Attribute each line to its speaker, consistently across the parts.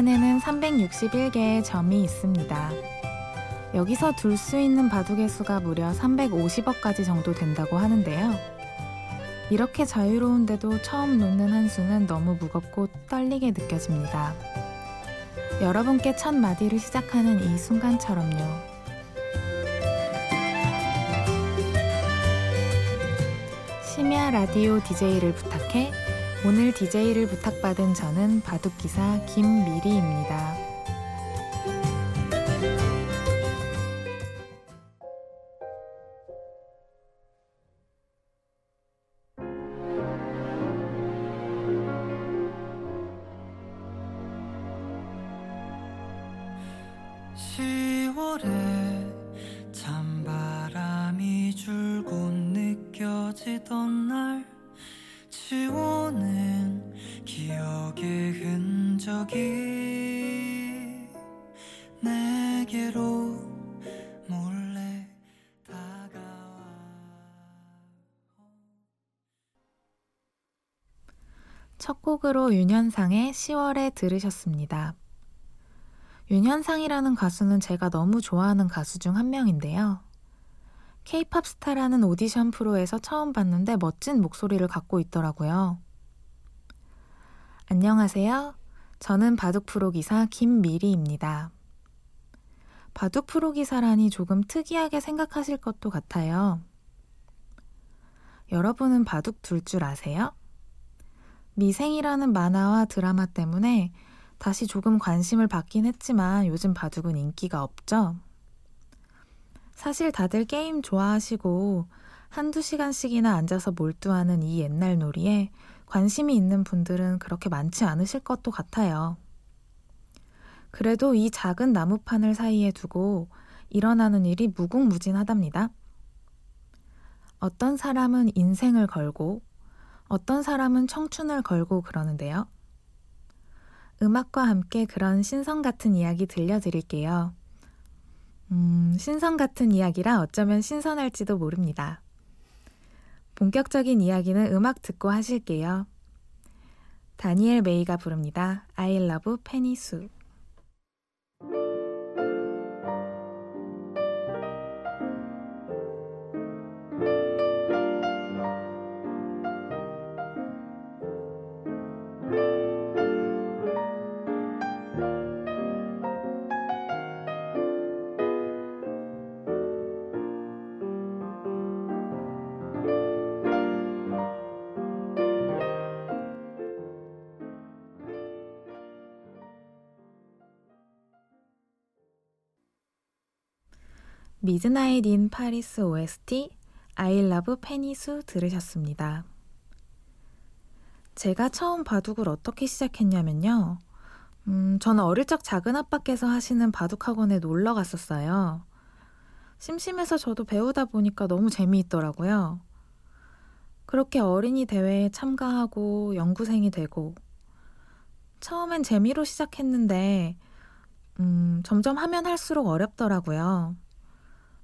Speaker 1: 바둑판에는 361개의 점이 있습니다. 여기서 둘 수 있는 바둑의 수가 무려 350억까지 정도 된다고 하는데요. 이렇게 자유로운데도 처음 놓는 한 수는 너무 무겁고 떨리게 느껴집니다. 여러분께 첫 마디를 시작하는 이 순간처럼요. 심야 라디오 DJ를 부탁해 오늘 DJ를 부탁받은 저는 바둑기사 김미리입니다. 첫 곡으로 윤현상의 10월에 들으셨습니다. 윤현상이라는 가수는 제가 너무 좋아하는 가수 중 한 명인데요. 케이팝 스타라는 오디션 프로에서 처음 봤는데 멋진 목소리를 갖고 있더라고요. 안녕하세요. 저는 바둑 프로 기사 김미리입니다. 바둑 프로 기사라니 조금 특이하게 생각하실 것도 같아요. 여러분은 바둑 둘 줄 아세요? 미생이라는 만화와 드라마 때문에 다시 조금 관심을 받긴 했지만 요즘 바둑은 인기가 없죠. 사실 다들 게임 좋아하시고 한두 시간씩이나 앉아서 몰두하는 이 옛날 놀이에 관심이 있는 분들은 그렇게 많지 않으실 것도 같아요. 그래도 이 작은 나무판을 사이에 두고 일어나는 일이 무궁무진하답니다. 어떤 사람은 인생을 걸고 어떤 사람은 청춘을 걸고 그러는데요. 음악과 함께 그런 신성 같은 이야기 들려드릴게요. 음, 신성 같은 이야기라 어쩌면 신선할지도 모릅니다. 본격적인 이야기는 음악 듣고 하실게요. 다니엘 메이가 부릅니다. I love 페니 수. Midnight in Paris OST I love Penny Sue 들으셨습니다. 제가 처음 바둑을 어떻게 시작했냐면요. 음, 저는 어릴 적 작은 아빠께서 하시는 바둑 학원에 놀러 갔었어요. 심심해서 저도 배우다 보니까 너무 재미있더라고요. 그렇게 어린이 대회에 참가하고 연구생이 되고 처음엔 재미로 시작했는데 음, 점점 하면 할수록 어렵더라고요.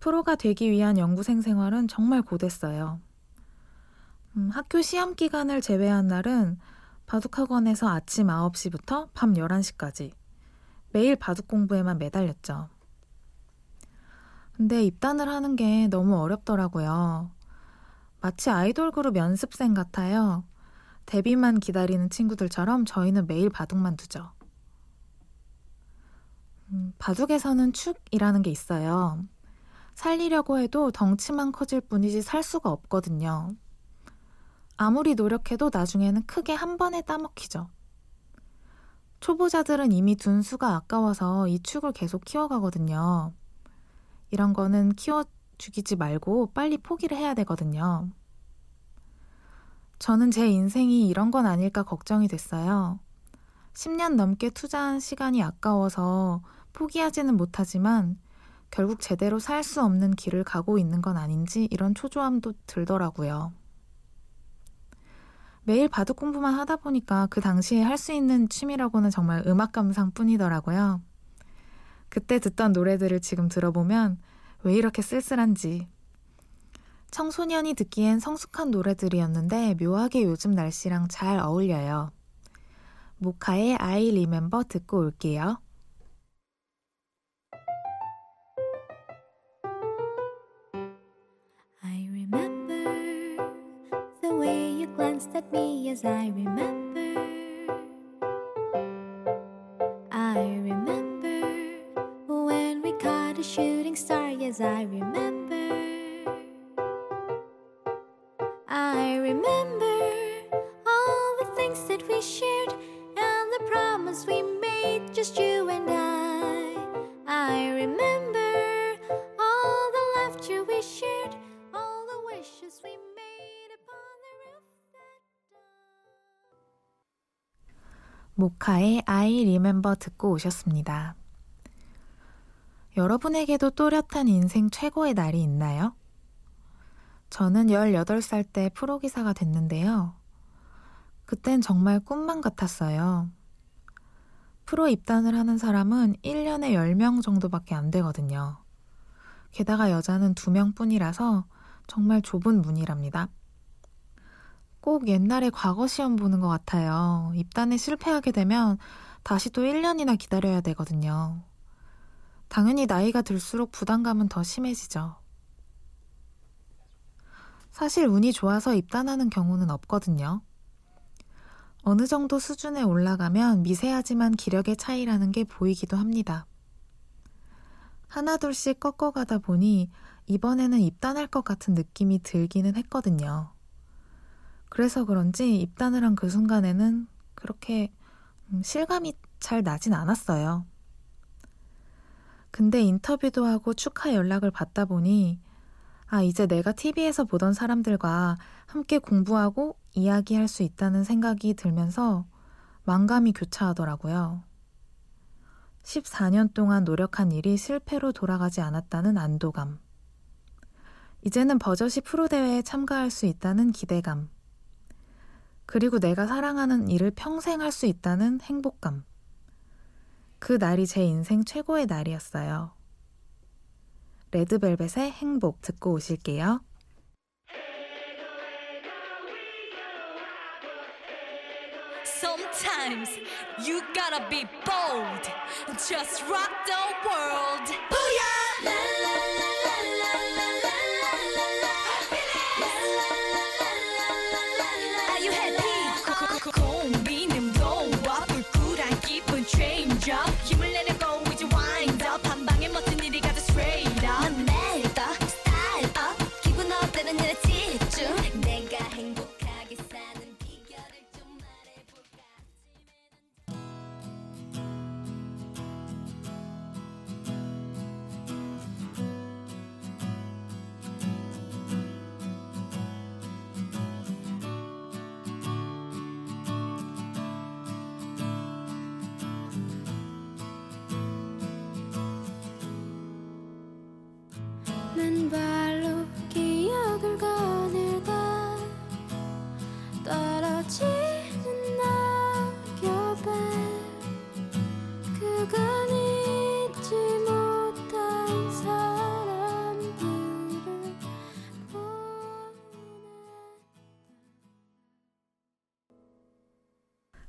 Speaker 1: 프로가 되기 위한 연구생 생활은 정말 고됐어요. 음, 학교 시험 기간을 제외한 날은 바둑학원에서 아침 9시부터 밤 11시까지 매일 바둑 공부에만 매달렸죠. 근데 입단을 하는 게 너무 어렵더라고요. 마치 아이돌 그룹 연습생 같아요. 데뷔만 기다리는 친구들처럼 저희는 매일 바둑만 두죠. 음, 바둑에서는 축이라는 게 있어요. 살리려고 해도 덩치만 커질 뿐이지 살 수가 없거든요. 아무리 노력해도 나중에는 크게 한 번에 따먹히죠. 초보자들은 이미 둔 수가 아까워서 이 축을 계속 키워가거든요. 이런 거는 키워 죽이지 말고 빨리 포기를 해야 되거든요. 저는 제 인생이 이런 건 아닐까 걱정이 됐어요. 10년 넘게 투자한 시간이 아까워서 포기하지는 못하지만 결국 제대로 살 수 없는 길을 가고 있는 건 아닌지 이런 초조함도 들더라고요. 매일 바둑 공부만 하다 보니까 그 당시에 할 수 있는 취미라고는 정말 음악 감상 뿐이더라고요. 그때 듣던 노래들을 지금 들어보면 왜 이렇게 쓸쓸한지. 청소년이 듣기엔 성숙한 노래들이었는데 묘하게 요즘 날씨랑 잘 어울려요. 모카의 I Remember 듣고 올게요.
Speaker 2: Glanced at me as I remember. I remember when we caught a shooting star, yes, I remember.
Speaker 1: 모카의 I Remember 듣고 오셨습니다. 여러분에게도 또렷한 인생 최고의 날이 있나요? 저는 18살 때 프로기사가 됐는데요. 그땐 정말 꿈만 같았어요. 프로 입단을 하는 사람은 1년에 10명 정도밖에 안 되거든요. 게다가 여자는 2명 뿐이라서 정말 좁은 문이랍니다. 꼭 옛날에 과거 시험 보는 것 같아요. 입단에 실패하게 되면 다시 또 1년이나 기다려야 되거든요. 당연히 나이가 들수록 부담감은 더 심해지죠. 사실 운이 좋아서 입단하는 경우는 없거든요. 어느 정도 수준에 올라가면 미세하지만 기력의 차이라는 게 보이기도 합니다. 하나둘씩 꺾어가다 보니 이번에는 입단할 것 같은 느낌이 들기는 했거든요. 그래서 그런지 입단을 한 그 순간에는 그렇게 음, 실감이 잘 나진 않았어요. 근데 인터뷰도 하고 축하 연락을 받다 보니 아, 이제 내가 TV에서 보던 사람들과 함께 공부하고 이야기할 수 있다는 생각이 들면서 만감이 교차하더라고요. 14년 동안 노력한 일이 실패로 돌아가지 않았다는 안도감. 이제는 버젓이 프로대회에 참가할 수 있다는 기대감. 그리고 내가 사랑하는 일을 평생 할 수 있다는 행복감. 그 날이 제 인생 최고의 날이었어요. 레드벨벳의 행복 듣고 오실게요.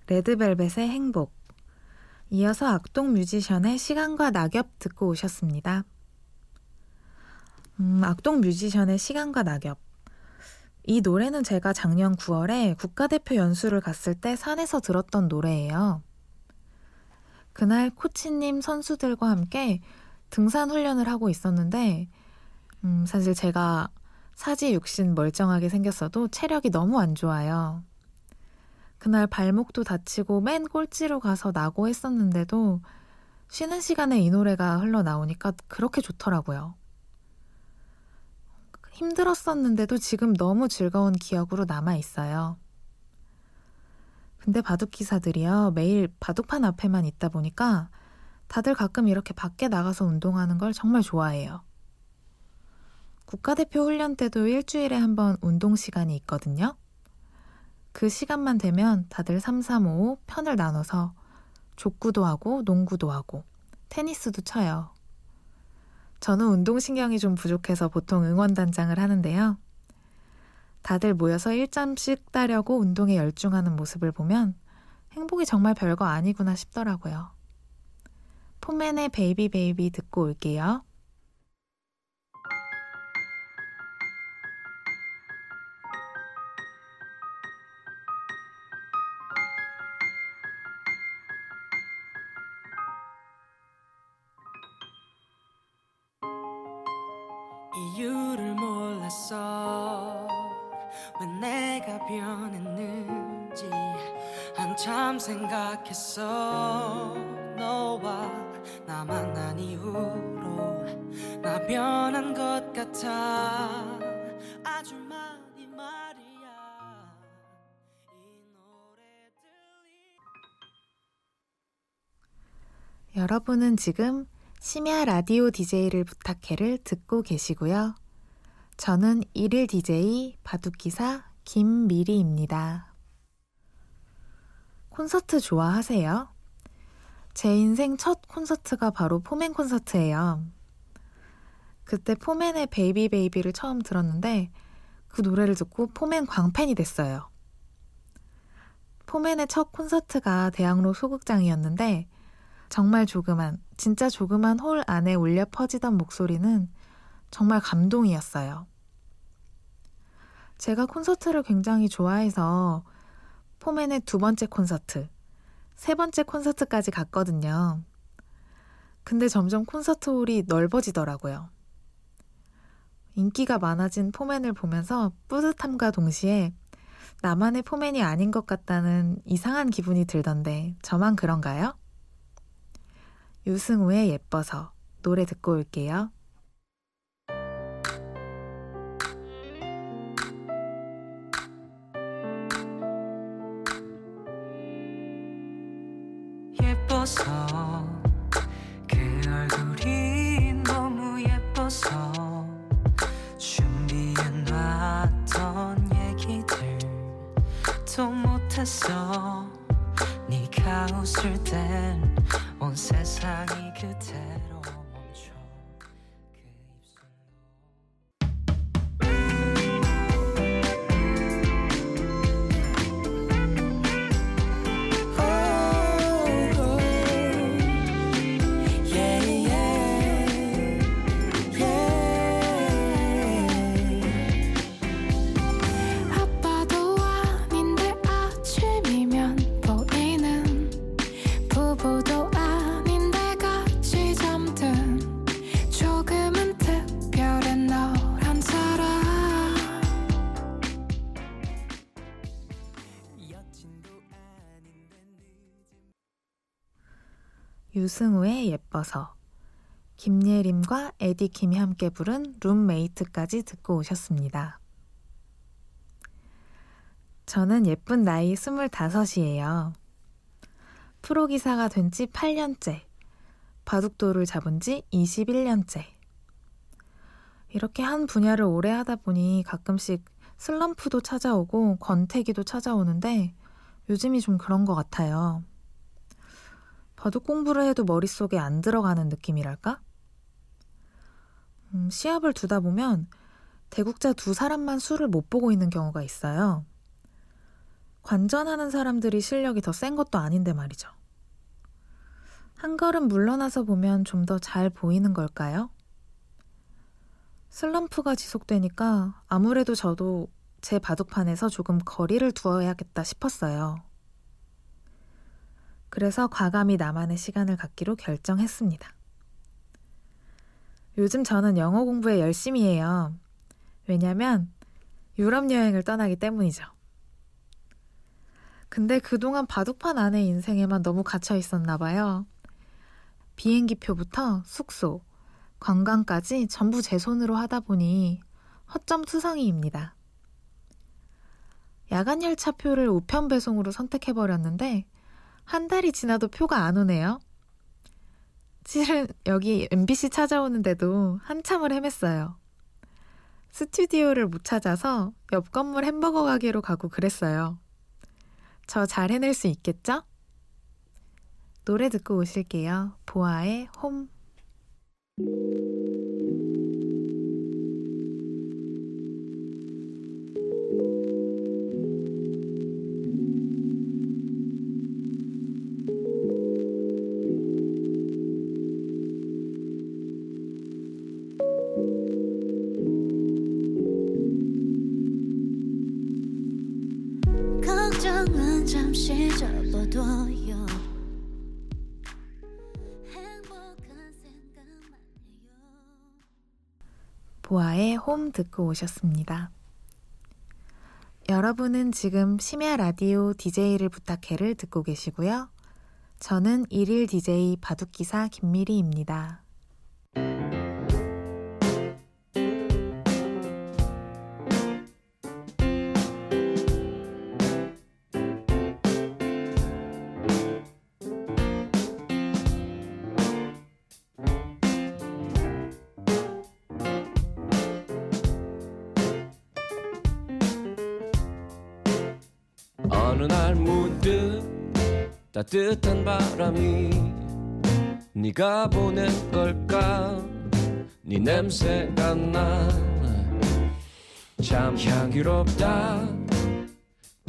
Speaker 1: 레드벨벳의 행복. 이어서 악동 뮤지션의 시간과 낙엽 듣고 오셨습니다. 음, 악동 뮤지션의 시간과 낙엽. 이 노래는 제가 작년 9월에 국가대표 연수를 갔을 때 산에서 들었던 노래예요. 그날 코치님 선수들과 함께 등산 훈련을 하고 있었는데, 음, 사실 제가 사지 육신 멀쩡하게 생겼어도 체력이 너무 안 좋아요. 그날 발목도 다치고 맨 꼴찌로 가서 나고 했었는데도 쉬는 시간에 이 노래가 흘러나오니까 그렇게 좋더라고요. 힘들었었는데도 지금 너무 즐거운 기억으로 남아 있어요. 근데 바둑 기사들이요, 매일 바둑판 앞에만 있다 보니까 다들 가끔 이렇게 밖에 나가서 운동하는 걸 정말 좋아해요. 국가대표 훈련 때도 일주일에 한 번 운동 시간이 있거든요. 그 시간만 되면 다들 3, 3, 5 편을 나눠서 족구도 하고 농구도 하고 테니스도 쳐요. 저는 운동신경이 좀 부족해서 보통 응원단장을 하는데요. 다들 모여서 1점씩 따려고 운동에 열중하는 모습을 보면 행복이 정말 별거 아니구나 싶더라고요. 포맨의 Baby Baby 듣고 올게요.
Speaker 3: 이유를 몰랐어. 왜 내가 변했는지 한참 생각했어. 너와 나 만난 이후로 나 변한 것 같아. 아주 많이 말이야. 이 노래들이
Speaker 1: 여러분은 지금 심야 라디오 DJ를 부탁해를 듣고 계시고요. 저는 일일 DJ 바둑기사 김미리입니다. 콘서트 좋아하세요? 제 인생 첫 콘서트가 바로 포맨 콘서트예요. 그때 포맨의 Baby Baby를 처음 들었는데 그 노래를 듣고 포맨 광팬이 됐어요. 포맨의 첫 콘서트가 대학로 소극장이었는데 정말 조그만, 진짜 조그만 홀 안에 울려 퍼지던 목소리는 정말 감동이었어요. 제가 콘서트를 굉장히 좋아해서 포맨의 두 번째 콘서트, 세 번째 콘서트까지 갔거든요. 근데 점점 콘서트 홀이 넓어지더라고요. 인기가 많아진 포맨을 보면서 뿌듯함과 동시에 나만의 포맨이 아닌 것 같다는 이상한 기분이 들던데 저만 그런가요? 유승우의 예뻐서 노래 듣고 올게요. 유승우의 예뻐서 김예림과 에디킴이 함께 부른 룸메이트까지 듣고 오셨습니다. 저는 예쁜 나이 25이에요. 프로기사가 된 지 8년째, 바둑도를 잡은 지 21년째. 이렇게 한 분야를 오래 하다 보니 가끔씩 슬럼프도 찾아오고 권태기도 찾아오는데 요즘이 좀 그런 것 같아요. 바둑 공부를 해도 머릿속에 안 들어가는 느낌이랄까? 음, 시합을 두다 보면 대국자 두 사람만 수를 못 보고 있는 경우가 있어요. 관전하는 사람들이 실력이 더 센 것도 아닌데 말이죠. 한 걸음 물러나서 보면 좀 더 잘 보이는 걸까요? 슬럼프가 지속되니까 아무래도 저도 제 바둑판에서 조금 거리를 두어야겠다 싶었어요. 그래서 과감히 나만의 시간을 갖기로 결정했습니다. 요즘 저는 영어 공부에 열심히 해요. 왜냐면 유럽 여행을 떠나기 때문이죠. 근데 그동안 바둑판 안에 인생에만 너무 갇혀 있었나 봐요. 비행기표부터 숙소, 관광까지 전부 제 손으로 하다 보니 허점 투성이입니다. 야간 열차표를 우편 배송으로 선택해버렸는데 한 달이 지나도 표가 안 오네요. 실은 여기 MBC 찾아오는데도 한참을 헤맸어요. 스튜디오를 못 찾아서 옆 건물 햄버거 가게로 가고 그랬어요. 저 잘 해낼 수 있겠죠? 노래 듣고 오실게요. 보아의 홈. 보아의 홈 듣고 오셨습니다. 여러분은 지금 심야 라디오 DJ를 부탁해를 듣고 계시고요. 저는 일일 DJ 바둑기사 김미리입니다.
Speaker 4: 어느 날 문득 따뜻한 바람이 네가 보낸 걸까? 네 냄새가 나참 향기롭다.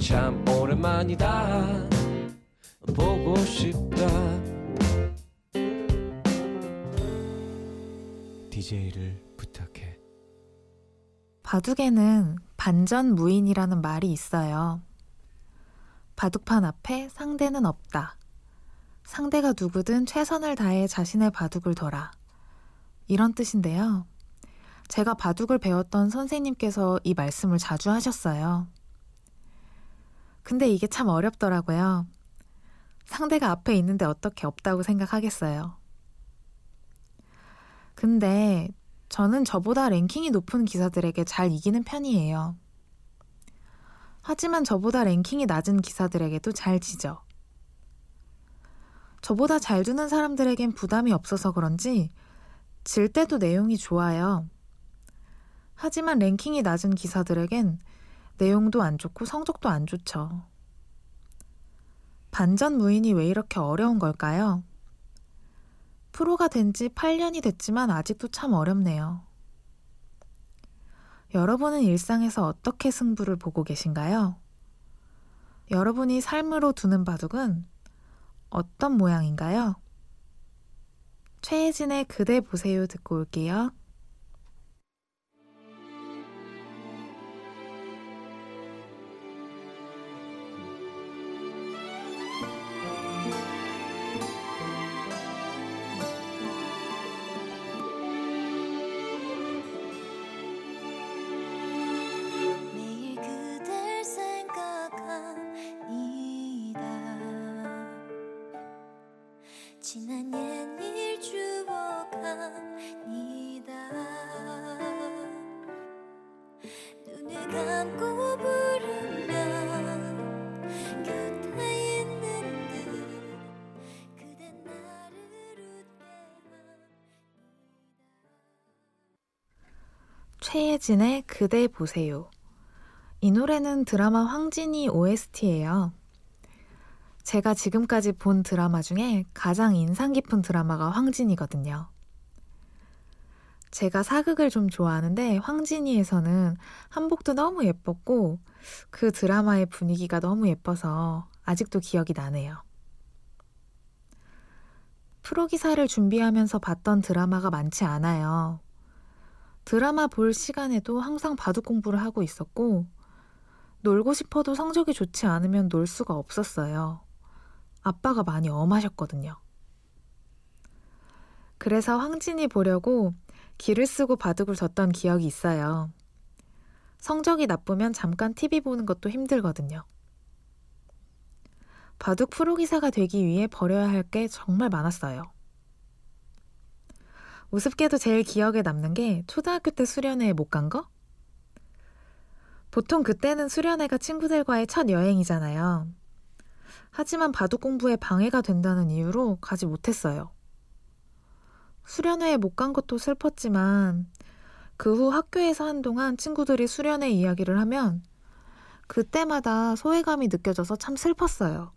Speaker 4: 참 오랜만이다. 보고 싶다. DJ를 부탁해.
Speaker 1: 바둑에는 반전 무인이라는 말이 있어요. 바둑판 앞에 상대는 없다. 상대가 누구든 최선을 다해 자신의 바둑을 둬라. 이런 뜻인데요. 제가 바둑을 배웠던 선생님께서 이 말씀을 자주 하셨어요. 근데 이게 참 어렵더라고요. 상대가 앞에 있는데 어떻게 없다고 생각하겠어요. 근데 저는 저보다 랭킹이 높은 기사들에게 잘 이기는 편이에요. 하지만 저보다 랭킹이 낮은 기사들에게도 잘 지죠. 저보다 잘 두는 사람들에겐 부담이 없어서 그런지 질 때도 내용이 좋아요. 하지만 랭킹이 낮은 기사들에겐 내용도 안 좋고 성적도 안 좋죠. 반전 무인이 왜 이렇게 어려운 걸까요? 프로가 된 지 8년이 됐지만 아직도 참 어렵네요. 여러분은 일상에서 어떻게 승부를 보고 계신가요? 여러분이 삶으로 두는 바둑은 어떤 모양인가요? 최혜진의 그대 보세요 듣고 올게요.
Speaker 2: 지난 옛일 추억합니다 눈을 감고
Speaker 1: 최혜진의 그대 보세요. 이 노래는 드라마 황진이 OST예요. 제가 지금까지 본 드라마 중에 가장 인상 깊은 드라마가 황진이거든요. 제가 사극을 좀 좋아하는데 황진이에서는 한복도 너무 예뻤고 그 드라마의 분위기가 너무 예뻐서 아직도 기억이 나네요. 프로 기사를 준비하면서 봤던 드라마가 많지 않아요. 드라마 볼 시간에도 항상 바둑 공부를 하고 있었고, 놀고 싶어도 성적이 좋지 않으면 놀 수가 없었어요. 아빠가 많이 엄하셨거든요. 그래서 황진이 보려고 기를 쓰고 바둑을 뒀던 기억이 있어요. 성적이 나쁘면 잠깐 TV 보는 것도 힘들거든요. 바둑 프로기사가 되기 위해 버려야 할 게 정말 많았어요. 우습게도 제일 기억에 남는 게 초등학교 때 수련회에 못 간 거? 보통 그때는 수련회가 친구들과의 첫 여행이잖아요. 하지만 바둑 공부에 방해가 된다는 이유로 가지 못했어요. 수련회에 못 간 것도 슬펐지만 그 후 학교에서 한동안 친구들이 수련회 이야기를 하면 그때마다 소외감이 느껴져서 참 슬펐어요.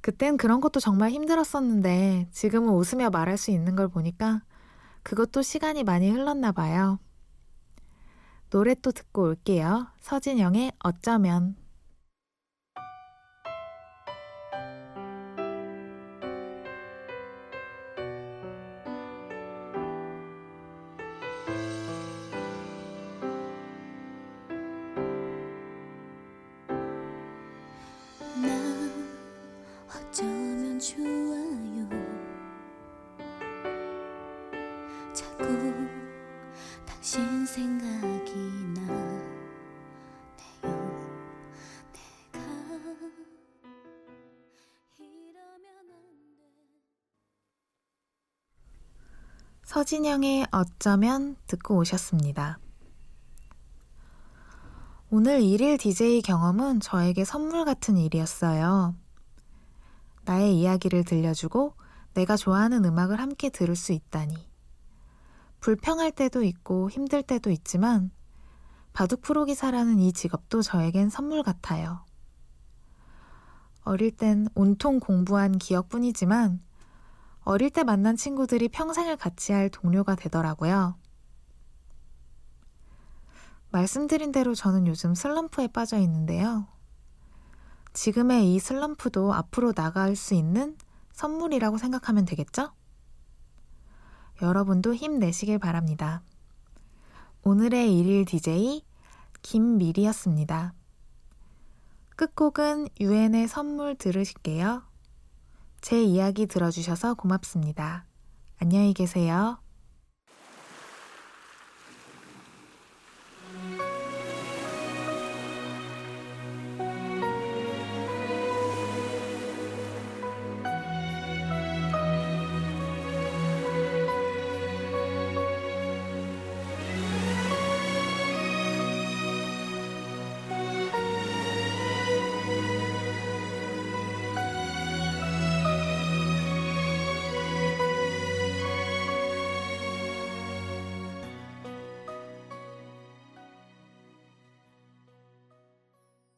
Speaker 1: 그땐 그런 것도 정말 힘들었었는데 지금은 웃으며 말할 수 있는 걸 보니까 그것도 시간이 많이 흘렀나 봐요. 노래 또 듣고 올게요. 서진영의 어쩌면. 서진영의 어쩌면 듣고 오셨습니다. 오늘 일일 DJ 경험은 저에게 선물 같은 일이었어요. 나의 이야기를 들려주고 내가 좋아하는 음악을 함께 들을 수 있다니. 불평할 때도 있고 힘들 때도 있지만 바둑 프로 기사라는 이 직업도 저에겐 선물 같아요. 어릴 땐 온통 공부한 기억뿐이지만 어릴 때 만난 친구들이 평생을 같이 할 동료가 되더라고요. 말씀드린 대로 저는 요즘 슬럼프에 빠져 있는데요. 지금의 이 슬럼프도 앞으로 나갈 수 있는 선물이라고 생각하면 되겠죠? 여러분도 힘내시길 바랍니다. 오늘의 일일 DJ 김미리였습니다. 끝곡은 유엔의 선물 들으실게요. 제 이야기 들어주셔서 고맙습니다. 안녕히 계세요.